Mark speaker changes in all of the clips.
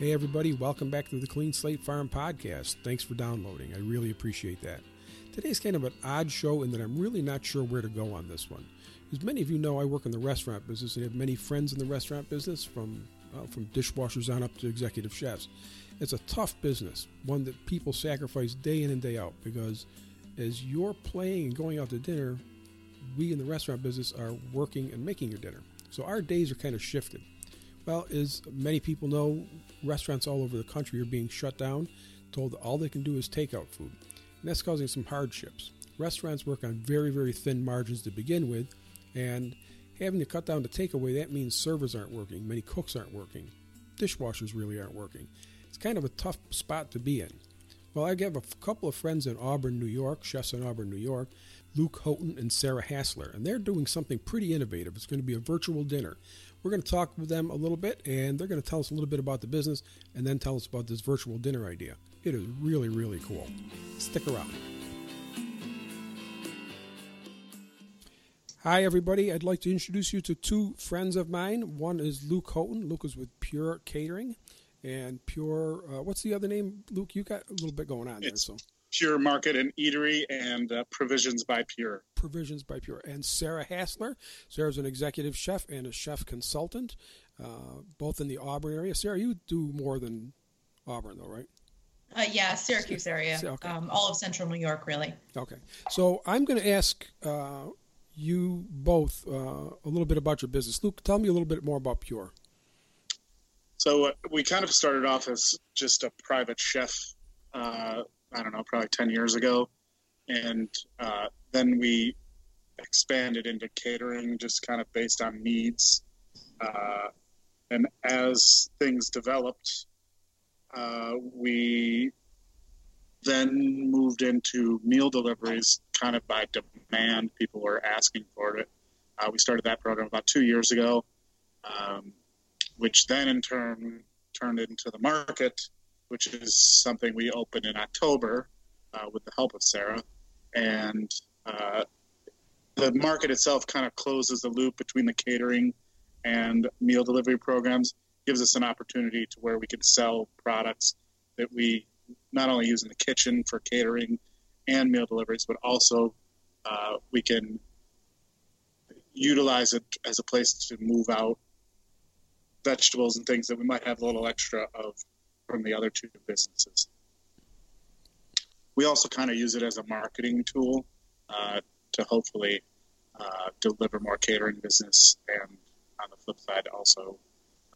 Speaker 1: Hey, everybody, welcome back to the Clean Slate Farm Podcast. Thanks for downloading. I really appreciate that. Today's kind of an odd show in that I'm really not sure where to go on this one. As many of you know, I work in the restaurant business and have many friends in the restaurant business, from, from dishwashers on up to executive chefs. It's a tough business, one that people sacrifice day in and day out because as you're playing and going out to dinner, we in the restaurant business are working and making your dinner. So our days are kind of shifted. Well, as many people know, restaurants all over the country are being shut down, told that all they can do is takeout food. And that's causing some hardships. Restaurants work on very, very thin margins to begin with, and having to cut down to takeaway, that means servers aren't working, many cooks aren't working, dishwashers really aren't working. It's kind of a tough spot to be in. Well, I have a couple of friends in Auburn, New York, chefs in Auburn, New York, Luke Houghton and Sarah Hassler, and they're doing something pretty innovative. It's going to be a virtual dinner. We're going to talk with them a little bit, and they're going to tell us a little bit about the business and then tell us about this virtual dinner idea. It is really, really cool. Stick around. Hi, everybody. I'd like to introduce you to two friends of mine. One is Luke Houghton. Luke is with Pure Catering and Pure. Uh, what's the other name, Luke? You got a little bit going on
Speaker 2: it's
Speaker 1: there. So
Speaker 2: Pure Market and Eatery and uh, Provisions by Pure.
Speaker 1: Provisions by Pure. And Sarah Hassler. Sarah's an executive chef and a chef consultant, uh, both in the Auburn area. Sarah, you do more than Auburn, though, right?
Speaker 3: Uh, yeah, Syracuse area.
Speaker 1: Okay.
Speaker 3: Um, all of central New York, really.
Speaker 1: Okay. So I'm going to ask uh, you both uh, a little bit about your business. Luke, tell me a little bit more about Pure.
Speaker 2: So uh, we kind of started off as just a private chef. Uh, I don't know, probably ten years ago, and uh, then we expanded into catering, just kind of based on needs. Uh, and as things developed, uh, we then moved into meal deliveries, kind of by demand. People were asking for it. Uh, we started that program about two years ago. Um, which then in turn turned into the market, which is something we opened in October uh, with the help of Sarah. And uh, the market itself kind of closes the loop between the catering and meal delivery programs, gives us an opportunity to where we can sell products that we not only use in the kitchen for catering and meal deliveries, but also uh, we can utilize it as a place to move out vegetables and things that we might have a little extra of from the other two businesses. We also kind of use it as a marketing tool uh, to hopefully uh, deliver more catering business and on the flip side also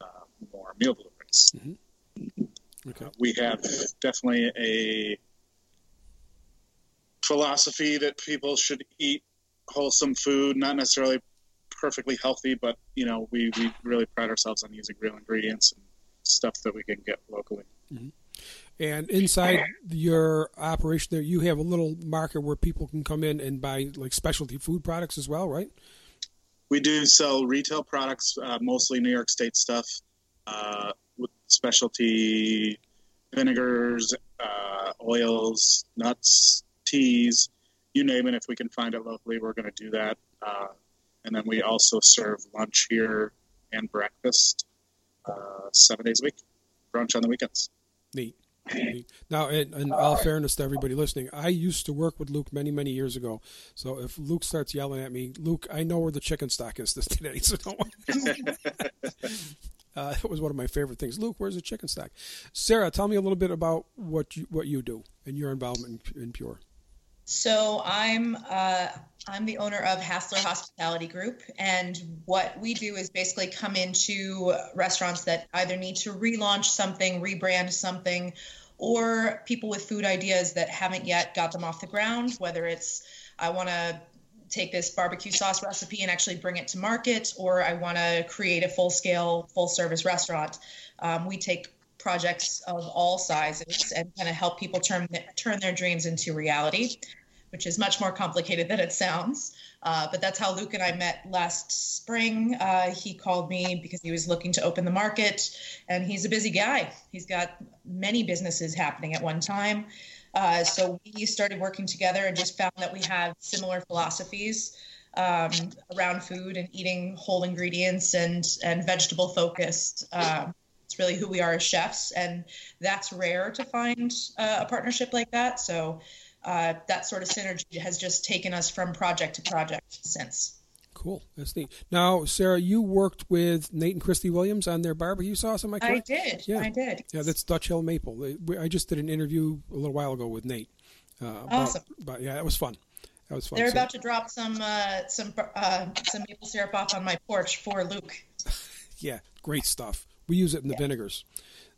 Speaker 2: uh, more meal deliveries.
Speaker 1: Mm-hmm. Okay.
Speaker 2: we have definitely a philosophy that people should eat wholesome food, not necessarily perfectly healthy, but you know, we, we really pride ourselves on using real ingredients and stuff that we can get locally.
Speaker 1: Mm-hmm. And inside your operation there, you have a little market where people can come in and buy like specialty food products as well, right?
Speaker 2: We do sell retail products, uh, mostly New York State stuff, uh, with specialty vinegars, uh, oils, nuts, teas, you name it. If we can find it locally, we're going to do that. Uh, and then we also serve lunch here and breakfast uh, seven days a week, brunch on the weekends.
Speaker 1: Neat. Now, in, in all fairness to everybody listening, I used to work with Luke many, many years ago. So if Luke starts yelling at me, Luke, I know where the chicken stock is this today. So don't. uh, that was one of my favorite things. Luke, where's the chicken stock? Sarah, tell me a little bit about what you what you do and your involvement in, in Pure.
Speaker 3: So I'm uh, I'm the owner of Hassler Hospitality Group, and what we do is basically come into restaurants that either need to relaunch something, rebrand something, or people with food ideas that haven't yet got them off the ground. Whether it's I want to take this barbecue sauce recipe and actually bring it to market, or I want to create a full scale, full service restaurant. Um, we take projects of all sizes and kind of help people turn turn their dreams into reality which is much more complicated than it sounds. Uh, but that's how Luke and I met last spring. Uh, he called me because he was looking to open the market, and he's a busy guy. He's got many businesses happening at one time. Uh, so we started working together and just found that we have similar philosophies um, around food and eating whole ingredients and and vegetable focused. Um, it's really who we are as chefs, and that's rare to find uh, a partnership like that. So uh, that sort of synergy has just taken us from project to project since.
Speaker 1: Cool, that's neat. Now, Sarah, you worked with Nate and Christy Williams on their barbecue sauce. Am I correct?
Speaker 3: I did. Yeah, I did.
Speaker 1: Yeah, that's Dutch Hill Maple. I just did an interview a little while ago with Nate.
Speaker 3: Uh, awesome.
Speaker 1: But yeah, it was fun. That was fun.
Speaker 3: They're so. about to drop some uh, some uh, some maple syrup off on my porch for Luke.
Speaker 1: yeah, great stuff. We use it in the yeah. vinegars.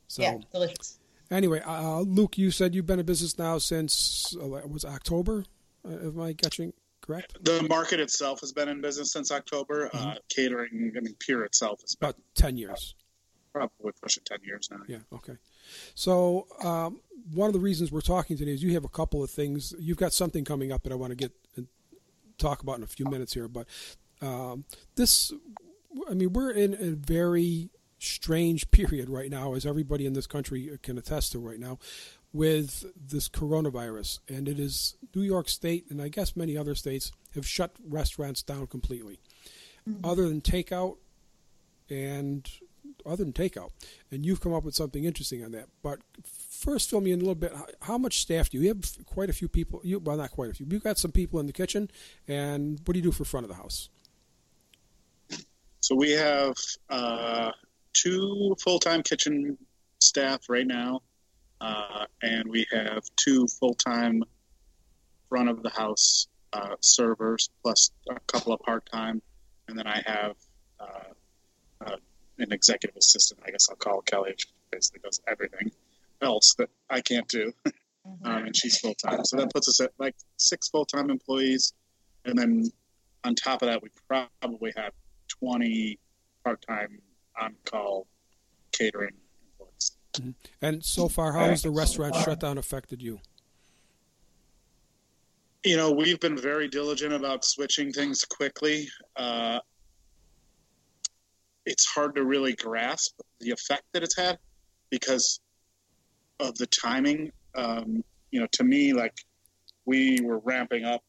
Speaker 1: So,
Speaker 3: yeah, delicious.
Speaker 1: Anyway, uh, Luke, you said you've been in business now since uh, was October. Uh, am I catching correct?
Speaker 2: The market itself has been in business since October. Uh, mm-hmm. Uh, catering, I mean, Pure itself has
Speaker 1: about ten years.
Speaker 2: Probably pushing ten years now.
Speaker 1: Yeah. Okay. So um, one of the reasons we're talking today is you have a couple of things. You've got something coming up that I want to get and talk about in a few minutes here. But um, this, I mean, we're in a very strange period right now, as everybody in this country can attest to right now, with this coronavirus. And it is New York State, and I guess many other states, have shut restaurants down completely. Mm-hmm. Other than takeout and other than takeout. And you've come up with something interesting on that. But first, fill me in a little bit. How much staff do you, you have? Quite a few people. You well, not quite a few. You've got some people in the kitchen. And what do you do for front of the house?
Speaker 2: So we have uh, two full-time kitchen staff right now, uh, and we have two full-time front of the house uh, servers plus a couple of part-time, and then I have uh, uh, an executive assistant. I guess I'll call Kelly. She basically does everything else that I can't do, mm-hmm. um, and she's full-time. So that puts us at like six full-time employees, and then on top of that, we probably have 20 part-time on-call catering employees.
Speaker 1: Mm-hmm. And so far, how has the restaurant shutdown affected you?
Speaker 2: You know, we've been very diligent about switching things quickly. Uh, it's hard to really grasp the effect that it's had because of the timing. Um, you know, to me, like we were ramping up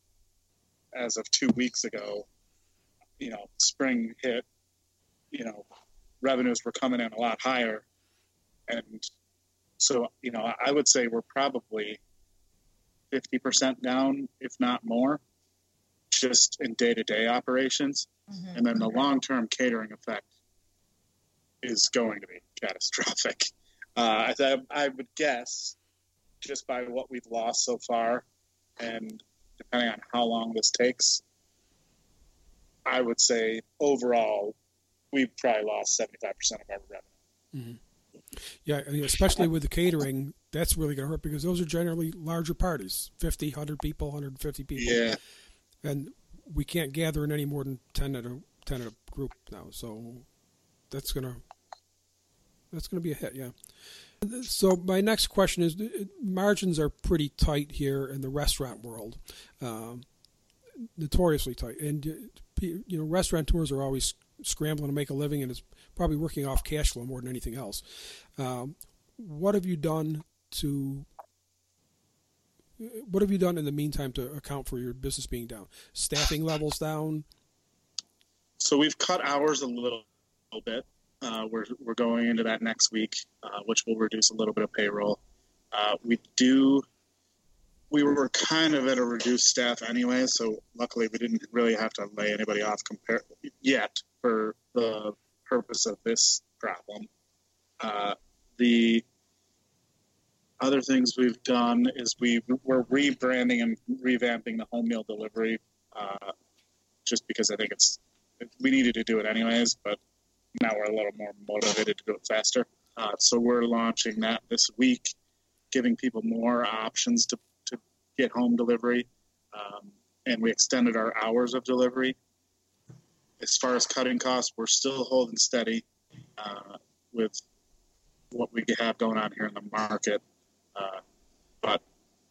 Speaker 2: as of two weeks ago. You know, spring hit. You know, revenues were coming in a lot higher. And so, you know, I would say we're probably 50% down, if not more, just in day to day operations. Mm-hmm. And then the long term catering effect is going to be catastrophic. Uh, I, I would guess, just by what we've lost so far, and depending on how long this takes, I would say overall we probably lost 75% of our revenue.
Speaker 1: Mm-hmm. Yeah, especially with the catering, that's really going to hurt because those are generally larger parties 50, 100 people, 150 people.
Speaker 2: Yeah.
Speaker 1: And we can't gather in any more than 10 at a, 10 at a group now. So that's going to that's going to be a hit, yeah. So my next question is: margins are pretty tight here in the restaurant world, um, notoriously tight, and you know restaurateurs are always scrambling to make a living and is probably working off cash flow more than anything else. Um, what have you done to what have you done in the meantime to account for your business being down? Staffing levels down.
Speaker 2: So we've cut hours a little, little bit. Uh, we're we're going into that next week, uh, which will reduce a little bit of payroll. Uh, we do we were kind of at a reduced staff anyway, so luckily we didn't really have to lay anybody off compare yet for the purpose of this problem. Uh, the other things we've done is we we're rebranding and revamping the home meal delivery, uh, just because I think it's we needed to do it anyways, but now we're a little more motivated to do it faster. Uh, so we're launching that this week, giving people more options to to get home delivery, um, and we extended our hours of delivery. As far as cutting costs, we're still holding steady uh, with what we have going on here in the market. Uh, but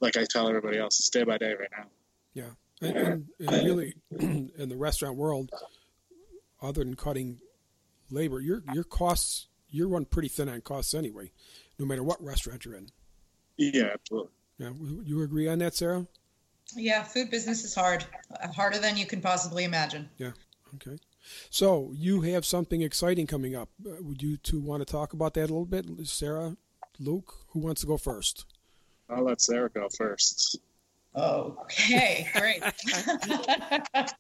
Speaker 2: like I tell everybody else, it's day by day right now.
Speaker 1: Yeah, and, and, and really, in the restaurant world, other than cutting labor, your your costs you run pretty thin on costs anyway, no matter what restaurant you're in.
Speaker 2: Yeah, absolutely.
Speaker 1: Yeah, you agree on that, Sarah?
Speaker 3: Yeah, food business is hard, harder than you can possibly imagine.
Speaker 1: Yeah, Okay. So you have something exciting coming up. Uh, would you two want to talk about that a little bit? Sarah, Luke, who wants to go first?
Speaker 2: I'll let Sarah go first.
Speaker 3: Oh, okay, great.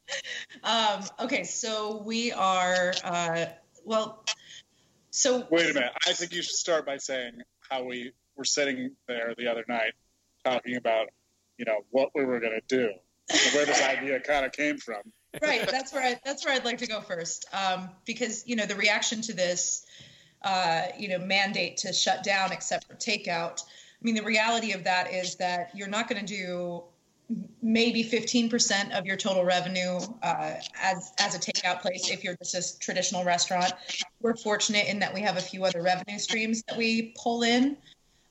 Speaker 3: um, okay, so we are, uh, well, so.
Speaker 2: Wait a minute. I think you should start by saying how we were sitting there the other night talking about, you know, what we were going to do, where this idea kind of came from.
Speaker 3: Right. That's where I, that's where I'd like to go first, um, because you know the reaction to this, uh, you know, mandate to shut down except for takeout I mean, the reality of that is that you're not going to do maybe 15% of your total revenue uh, as as a takeout place if you're just a traditional restaurant. We're fortunate in that we have a few other revenue streams that we pull in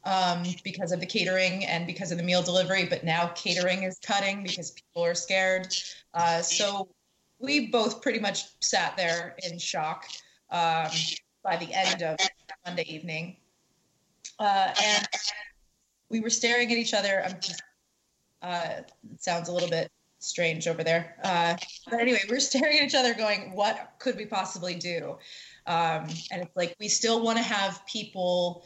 Speaker 3: um, because of the catering and because of the meal delivery. But now catering is cutting because people are scared. Uh, so we both pretty much sat there in shock um, by the end of Monday evening. Uh, and we were staring at each other. I'm just, uh, sounds a little bit strange over there. Uh, but anyway, we're staring at each other going, what could we possibly do? Um, and it's like, we still want to have people,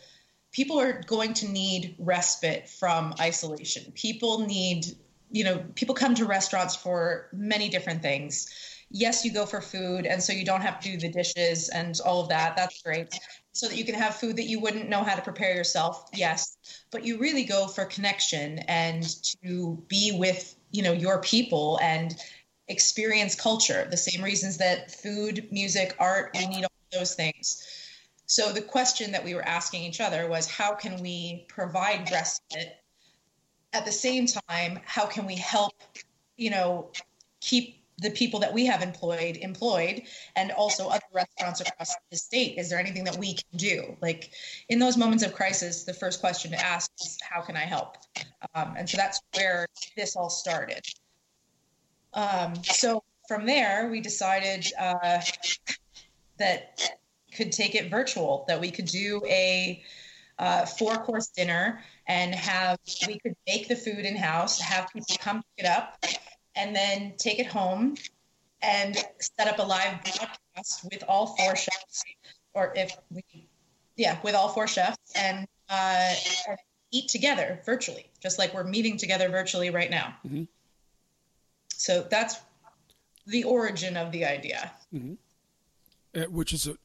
Speaker 3: people are going to need respite from isolation. People need, you know, people come to restaurants for many different things. Yes, you go for food, and so you don't have to do the dishes and all of that. That's great so that you can have food that you wouldn't know how to prepare yourself yes but you really go for connection and to be with you know your people and experience culture the same reasons that food music art we need all those things so the question that we were asking each other was how can we provide respite at the same time? How can we help you know keep the people that we have employed employed and also other restaurants across the state? Is there anything that we can do? Like in those moments of crisis the first question to ask is how can i help? Um, and so that's where this all started. Um, so from there we decided uh, that could take it virtual that we could do a uh, four course dinner and have we could make the food in house have people come pick it up and then take it home and set up a live broadcast with all four chefs, or if we, yeah, with all four chefs, and, uh, and eat together virtually, just like we're meeting together virtually right now. Mm-hmm. So that's the origin of the idea.
Speaker 1: Mm-hmm. Uh, which is a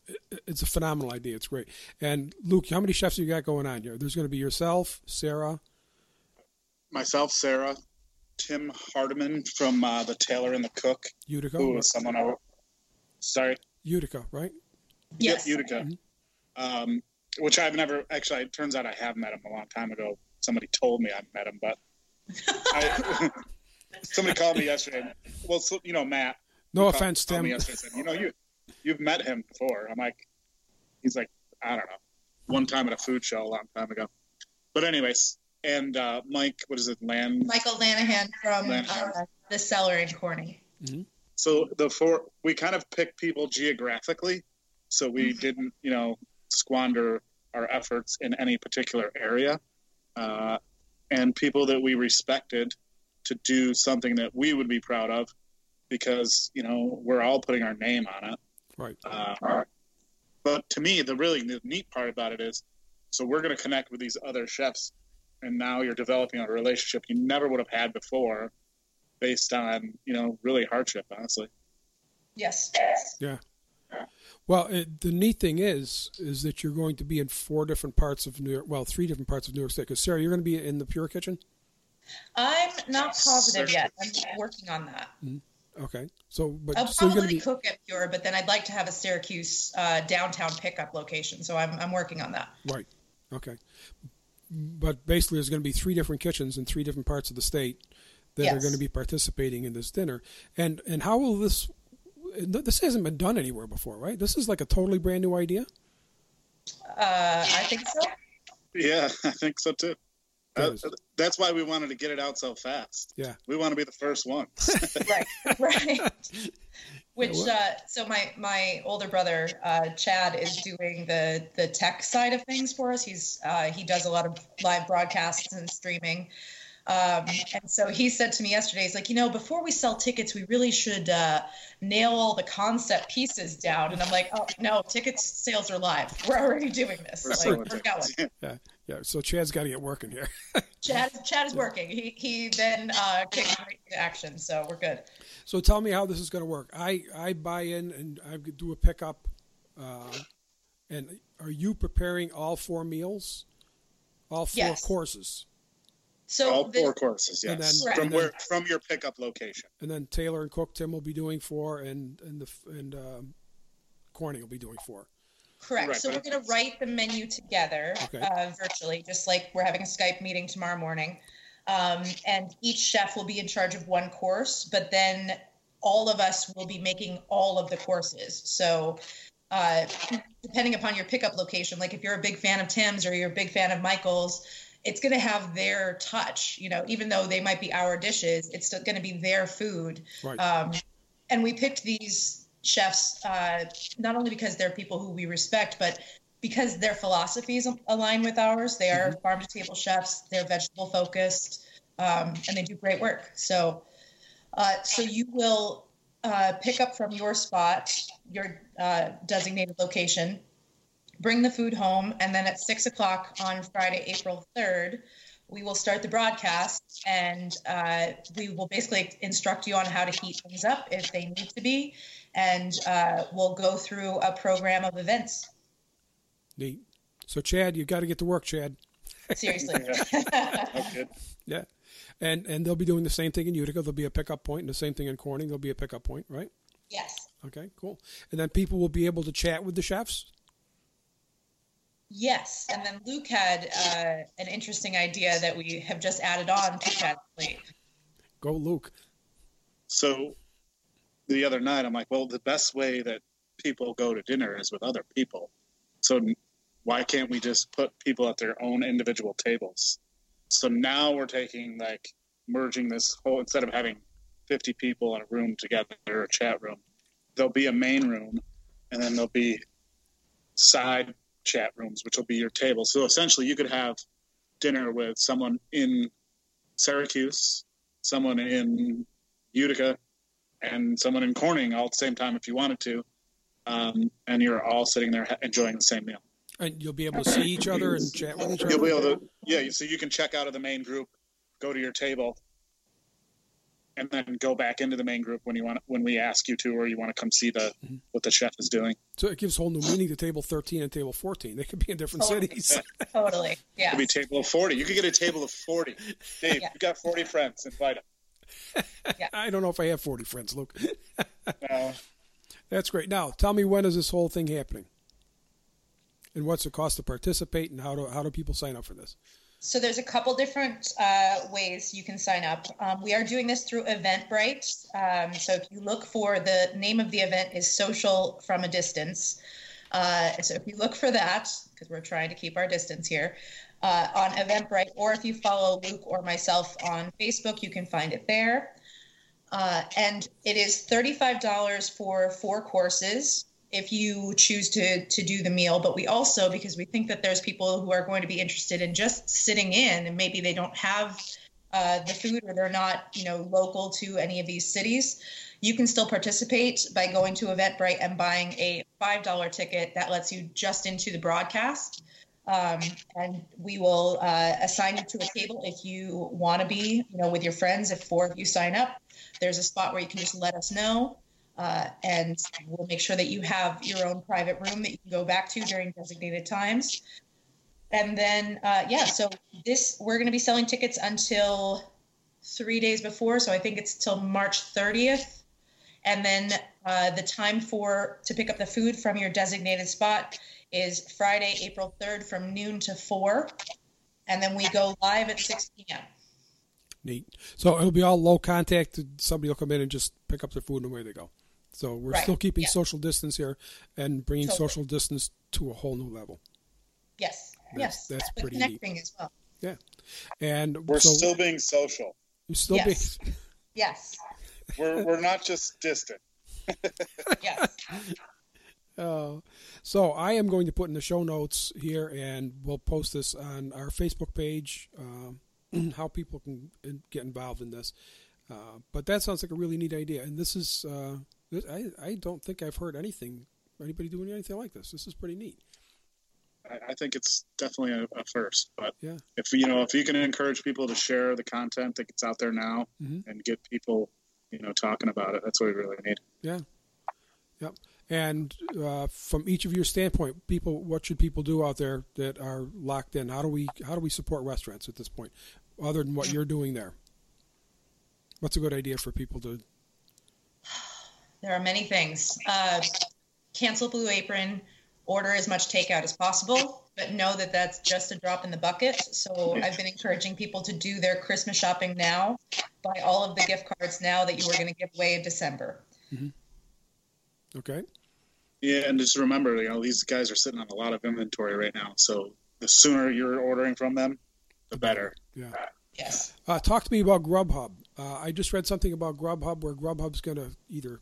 Speaker 1: it's a phenomenal idea. It's great. And Luke, how many chefs have you got going on here? There's going to be yourself, Sarah,
Speaker 2: myself, Sarah, Tim Hardiman from uh, the Tailor and the Cook.
Speaker 1: Utica.
Speaker 2: Who was someone I. Sorry.
Speaker 1: Utica, right?
Speaker 3: Yes.
Speaker 2: Yep, Utica. Mm-hmm. Um, which I've never actually. It turns out I have met him a long time ago. Somebody told me I met him, but I, somebody called me yesterday. Well, so, you know, Matt.
Speaker 1: No offense, Tim.
Speaker 2: Me yesterday, said, you know, you you've met him before. I'm like, he's like, I don't know, one time at a food show a long time ago. But anyways, and uh, Mike, what is it, Land?
Speaker 3: Michael Lanahan from Lanahan. Uh, the Cellar in Corning.
Speaker 2: Mm-hmm. So the four, we kind of picked people geographically, so we mm-hmm. didn't, you know, squander our efforts in any particular area, uh, and people that we respected to do something that we would be proud of, because you know we're all putting our name on it.
Speaker 1: Right.
Speaker 2: Uh, but to me, the really the neat part about it is, so we're going to connect with these other chefs and now you're developing a relationship you never would have had before based on you know really hardship honestly.
Speaker 3: Yes.
Speaker 1: Yeah. Well it, the neat thing is is that you're going to be in four different parts of new york well three different parts of new york state. Because sarah you're going to be in the pure kitchen?
Speaker 3: I'm not positive yet. I'm working on that.
Speaker 1: Mm-hmm. Okay so but
Speaker 3: i'll
Speaker 1: so
Speaker 3: probably
Speaker 1: be...
Speaker 3: cook at pure but then i'd like to have a syracuse uh, downtown pickup location so i'm, I'm working on that
Speaker 1: right okay but basically there's going to be three different kitchens in three different parts of the state that yes. are going to be participating in this dinner. And and how will this? This hasn't been done anywhere before, right? This is like a totally brand new idea.
Speaker 3: Uh, I think so.
Speaker 2: Yeah, I think so too. Uh, that's why we wanted to get it out so fast.
Speaker 1: Yeah,
Speaker 2: we want to be the first ones.
Speaker 3: right, right. Which uh, so my my older brother uh, Chad is doing the the tech side of things for us. He's uh, he does a lot of live broadcasts and streaming. Um, and so he said to me yesterday, he's like, you know, before we sell tickets, we really should uh, nail all the concept pieces down. And I'm like, oh no, ticket sales are live. We're already doing this.
Speaker 2: We're,
Speaker 3: like, we're going.
Speaker 1: Yeah, yeah. So Chad's got to get working here.
Speaker 3: Chad, Chad is working. He he then uh, kicked right into action, so we're good.
Speaker 1: So tell me how this is going to work. I I buy in and I do a pickup. Uh, and are you preparing all four meals, all four
Speaker 3: Yes.
Speaker 1: courses,
Speaker 3: So
Speaker 2: All
Speaker 3: the-
Speaker 2: four courses,
Speaker 1: And
Speaker 2: yes.
Speaker 1: then-
Speaker 2: from
Speaker 1: then-
Speaker 2: where from your pickup location.
Speaker 1: and then Tailor and Cook Tim will be doing four, and and the and um, Corning will be doing four.
Speaker 3: Correct.
Speaker 2: Right,
Speaker 3: so we're going to write the menu together
Speaker 1: Okay.
Speaker 3: uh, virtually, just like we're having a Skype meeting tomorrow morning. Um, and each chef will be in charge of one course, but then all of us will be making all of the courses. So, uh, depending upon your pickup location, like if you're a big fan of Tim's or you're a big fan of Michael's, it's going to have their touch. You know, even though they might be our dishes, it's still going to be their food.
Speaker 1: Right.
Speaker 3: Um, and we picked these chefs uh, not only because they're people who we respect, but because their philosophies align with ours. They are farm to table chefs. They're vegetable focused, um, and they do great work. So, uh, so you will uh, pick up from your spot, your uh, designated location, bring the food home, and then at six o'clock on Friday, April third. We will start the broadcast and uh, we will basically instruct you on how to heat things up if they need to be. And uh, we'll go through a program of events.
Speaker 1: Neat. So Chad, you got to get to work, Chad.
Speaker 3: Seriously.
Speaker 2: That's good.
Speaker 1: Yeah. And and they'll be doing the same thing in Utica. There'll be a pickup point, and the same thing in Corning. There'll be a pickup point, right?
Speaker 3: yes.
Speaker 1: Okay, cool. And then people will be able to chat with the chefs.
Speaker 3: Yes. And then Luke had uh, an interesting idea that we have just added on to Chad's plate.
Speaker 1: Go, Luke.
Speaker 2: So the other night, I'm like, well, the best way that people go to dinner is with other people. So why can't we just put people at their own individual tables? So now we're taking like merging this whole instead of having 50 people in a room together, or a chat room, there'll be a main room, and then there'll be side chat rooms, which will be your table. So essentially, you could have dinner with someone in Syracuse, someone in Utica, and someone in Corning all at the same time if you wanted to, um, and you're all sitting there enjoying the same meal.
Speaker 1: And you'll be able to see each other and chat with each other.
Speaker 2: You'll be able to, yeah. So you can check out of the main group, go to your table, and then go back into the main group when you want when we ask you to, or you want to come see the what the chef is doing.
Speaker 1: So it gives whole new meaning to table 13 and table 14. They could be in different
Speaker 3: Totally.
Speaker 1: cities.
Speaker 3: Totally. Yeah.
Speaker 2: Could be table of forty. You could get a table of forty. Dave,
Speaker 3: Yeah.
Speaker 2: you got forty friends. Invite
Speaker 1: I don't know if I have 40 friends, Luke.
Speaker 2: Uh,
Speaker 1: That's great. Now, tell me when is this whole thing happening? And what's the cost to participate and how do how do people sign up for this?
Speaker 3: So there's a couple different uh, ways you can sign up. Um, we are doing this through Eventbrite. Um, so if you look for the name of the event is Social from a Distance. Uh, so if you look for that, because we're trying to keep our distance here, uh, on Eventbrite, or if you follow Luke or myself on Facebook, you can find it there. Uh, and it is $35 for four courses if you choose to to do the meal but we also because we think that there's people who are going to be interested in just sitting in and maybe they don't have uh, the food or they're not you know local to any of these cities you can still participate by going to eventbrite and buying a five dollar ticket that lets you just into the broadcast um, and we will uh, assign you to a table if you want to be you know with your friends if four of you sign up there's a spot where you can just let us know uh, and we'll make sure that you have your own private room that you can go back to during designated times. And then, uh, yeah, so this we're going to be selling tickets until three days before. So I think it's till March 30th. And then uh, the time for to pick up the food from your designated spot is Friday, April 3rd from noon to 4. And then we go live at 6 p.m.
Speaker 1: Neat. So it'll be all low contact. Somebody will come in and just pick up their food and away they go. So we're
Speaker 3: Right.
Speaker 1: still keeping
Speaker 3: Yeah.
Speaker 1: social distance here and bringing
Speaker 3: Totally.
Speaker 1: social distance to a whole new level.
Speaker 3: Yes.
Speaker 1: That's-
Speaker 3: yes.
Speaker 1: that's
Speaker 3: But
Speaker 1: pretty neat.
Speaker 3: connecting as well.
Speaker 1: Yeah. And
Speaker 2: we're
Speaker 1: so
Speaker 2: still being social.
Speaker 1: we're still
Speaker 3: Yes.
Speaker 1: being
Speaker 3: Yes.
Speaker 2: We're we're not just distant.
Speaker 3: Yes.
Speaker 1: Uh, so I am going to put in the show notes here, and we'll post this on our Facebook page um, how people can get involved in this. Uh, but that sounds like a really neat idea, and this is uh, I I don't think I've heard anything anybody doing anything like this. This is pretty neat.
Speaker 2: I, I think it's definitely a, a, first. But
Speaker 1: yeah.
Speaker 2: if you know if you can encourage people to share the content that gets out there now
Speaker 1: mm-hmm.
Speaker 2: and get people you know talking about it, that's what we really need.
Speaker 1: Yeah. Yep. And uh, from each of your standpoint, people, what should people do out there that are locked in? How do we how do we support restaurants at this point, other than what you're doing there? What's a good idea for people to?
Speaker 3: There are many things. Uh, cancel Blue Apron. Order as much takeout as possible, but know that that's just a drop in the bucket. So I've been encouraging people to do their Christmas shopping now, buy all of the gift cards now that you were going to give away in December.
Speaker 1: Mm-hmm. Okay.
Speaker 2: Yeah, and just remember, you know, these guys are sitting on a lot of inventory right now. So the sooner you're ordering from them, the better.
Speaker 1: Yeah.
Speaker 3: Yes.
Speaker 1: Uh, talk to me about Grubhub. Uh, I just read something about Grubhub where Grubhub's going to either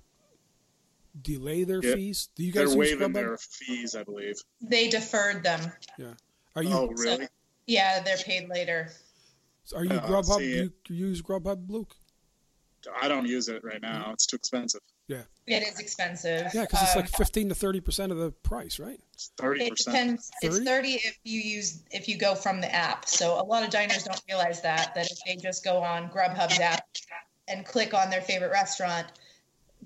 Speaker 1: delay their yeah. fees. Do you guys
Speaker 2: They're
Speaker 1: waiving
Speaker 2: Grubhub? their fees, I believe.
Speaker 3: They deferred them.
Speaker 1: Yeah. Are you?
Speaker 2: Oh, really? So,
Speaker 3: yeah, they're paid later.
Speaker 1: Are you uh, Grubhub? Do you use Grubhub, Luke?
Speaker 2: I don't use it right now. It's too expensive.
Speaker 1: Yeah.
Speaker 3: It is expensive.
Speaker 1: Yeah, because it's like um, fifteen to thirty percent of the price, right?
Speaker 2: Thirty percent.
Speaker 3: It's thirty if you use if you go from the app. So a lot of diners don't realize that that if they just go on Grubhub's app and click on their favorite restaurant,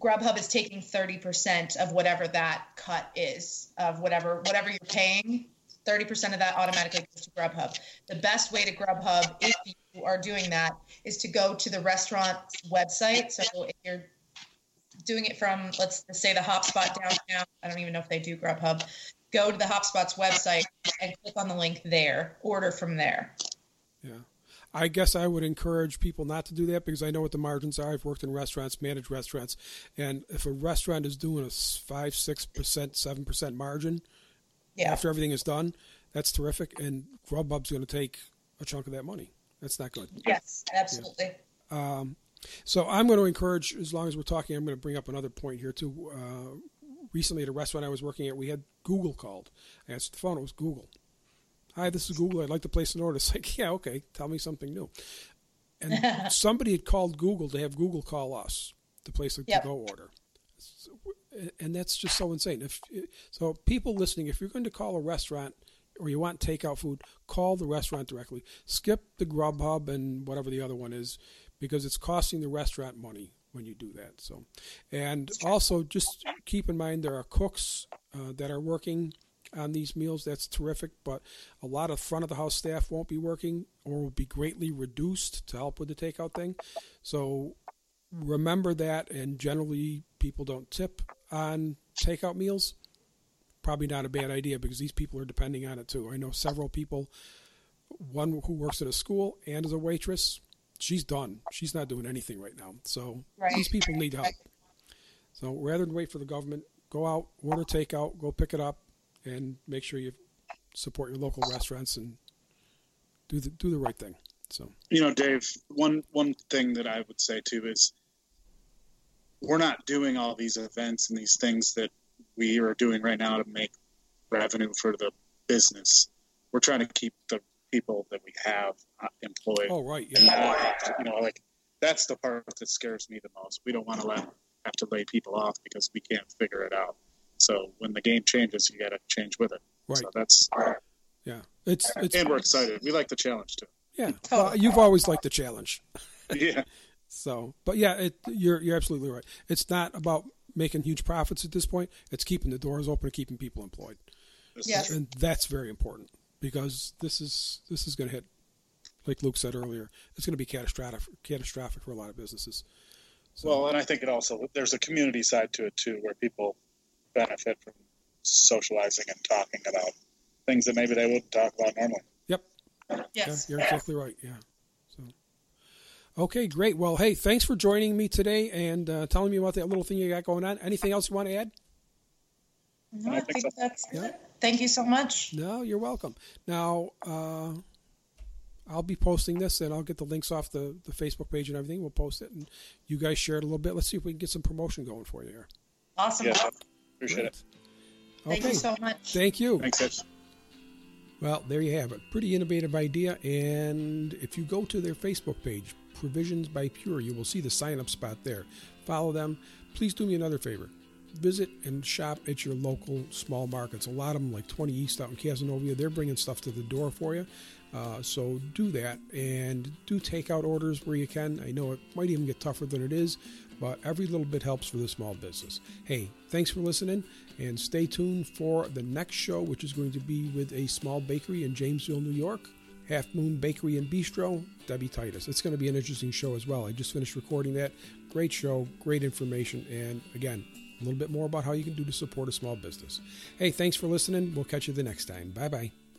Speaker 3: Grubhub is taking thirty percent of whatever that cut is of whatever whatever you're paying. Thirty percent of that automatically goes to Grubhub. The best way to Grubhub, if you are doing that, is to go to the restaurant's website. So if you're doing it from let's say the Hopspot downtown. I don't even know if they do Grubhub. Go to the Hopspot's website and click on the link there. Order from there.
Speaker 1: Yeah. I guess I would encourage people not to do that because I know what the margins are. I've worked in restaurants, managed restaurants, and if a restaurant is doing a five, six percent, seven percent margin
Speaker 3: yeah.
Speaker 1: after everything is done, that's terrific. And Grubhub's going to take a chunk of that money. That's not good.
Speaker 3: Yes, absolutely.
Speaker 1: Um, so I'm going to encourage, as long as we're talking, I'm going to bring up another point here too. Uh, recently at a restaurant I was working at, we had Google called. I answered the phone. It was Google. Hi, this is Google. I'd like to place an order. It's like, yeah, okay. Tell me something new. And somebody had called Google to have Google call us to place a yep. to-go order. And that's just so insane. If so, people listening, if you're going to call a restaurant or you want takeout food, call the restaurant directly. Skip the Grubhub and whatever the other one is because it's costing the restaurant money when you do that. So, and also just keep in mind there are cooks uh, that are working on these meals. That's terrific, but a lot of front of the house staff won't be working or will be greatly reduced to help with the takeout thing. So remember that, and generally people don't tip on takeout meals. Probably not a bad idea because these people are depending on it too. I know several people, one who works at a school and is a waitress she's done. She's not doing anything right now. So right. these people need help. So rather than wait for the government, go out, order takeout, go pick it up, and make sure you support your local restaurants and do the do the right thing. So
Speaker 2: you know, Dave, one one thing that I would say too is we're not doing all these events and these things that we are doing right now to make revenue for the business. We're trying to keep the people that we have uh, employed.
Speaker 1: Oh, right. Yeah.
Speaker 2: You know, like that's the part that scares me the most. We don't want to let have to lay people off because we can't figure it out. So when the game changes, you got to change with it.
Speaker 1: Right.
Speaker 2: So that's
Speaker 1: yeah. It's, it's
Speaker 2: and we're excited. We like the challenge too.
Speaker 1: Yeah. Well, you've always liked the challenge.
Speaker 2: yeah.
Speaker 1: So, but yeah, it, you're you're absolutely right. It's not about making huge profits at this point. It's keeping the doors open and keeping people employed.
Speaker 3: Yes.
Speaker 1: And that's very important because this is this is going to hit, like Luke said earlier, it's going to be catastrophic catastrophic for a lot of businesses.
Speaker 2: So, well, and I think it also there's a community side to it too, where people benefit from socializing and talking about things that maybe they wouldn't talk about normally.
Speaker 1: Yep.
Speaker 3: Yes.
Speaker 1: Yeah, you're exactly right. Yeah. So. Okay, great. Well, hey, thanks for joining me today and uh, telling me about that little thing you got going on. Anything else you want to add?
Speaker 3: No, I think, so. that's yeah. it. Thank you so much.
Speaker 1: No, you're welcome. Now, uh, I'll be posting this and I'll get the links off the, the Facebook page and everything. We'll post it and you guys share it a little bit. Let's see if we can get some promotion going for you here.
Speaker 3: Awesome.
Speaker 2: Yeah, appreciate Great. it.
Speaker 3: Thank you so much.
Speaker 1: Thank you.
Speaker 2: Thanks,
Speaker 1: Well, there you have it. Pretty innovative idea. And if you go to their Facebook page, Provisions by Pure, you will see the sign up spot there. Follow them. Please do me another favor. Visit and shop at your local small markets. A lot of them, like 20 East out in Cazenovia, they're bringing stuff to the door for you. Uh, so do that and do takeout orders where you can. I know it might even get tougher than it is, but every little bit helps for the small business. Hey, thanks for listening and stay tuned for the next show, which is going to be with a small bakery in Jamesville, New York. Half Moon Bakery and Bistro, Debbie Titus. It's going to be an interesting show as well. I just finished recording that. Great show, great information, and again, a little bit more about how you can do to support a small business. Hey, thanks for listening. We'll catch you the next time. Bye bye.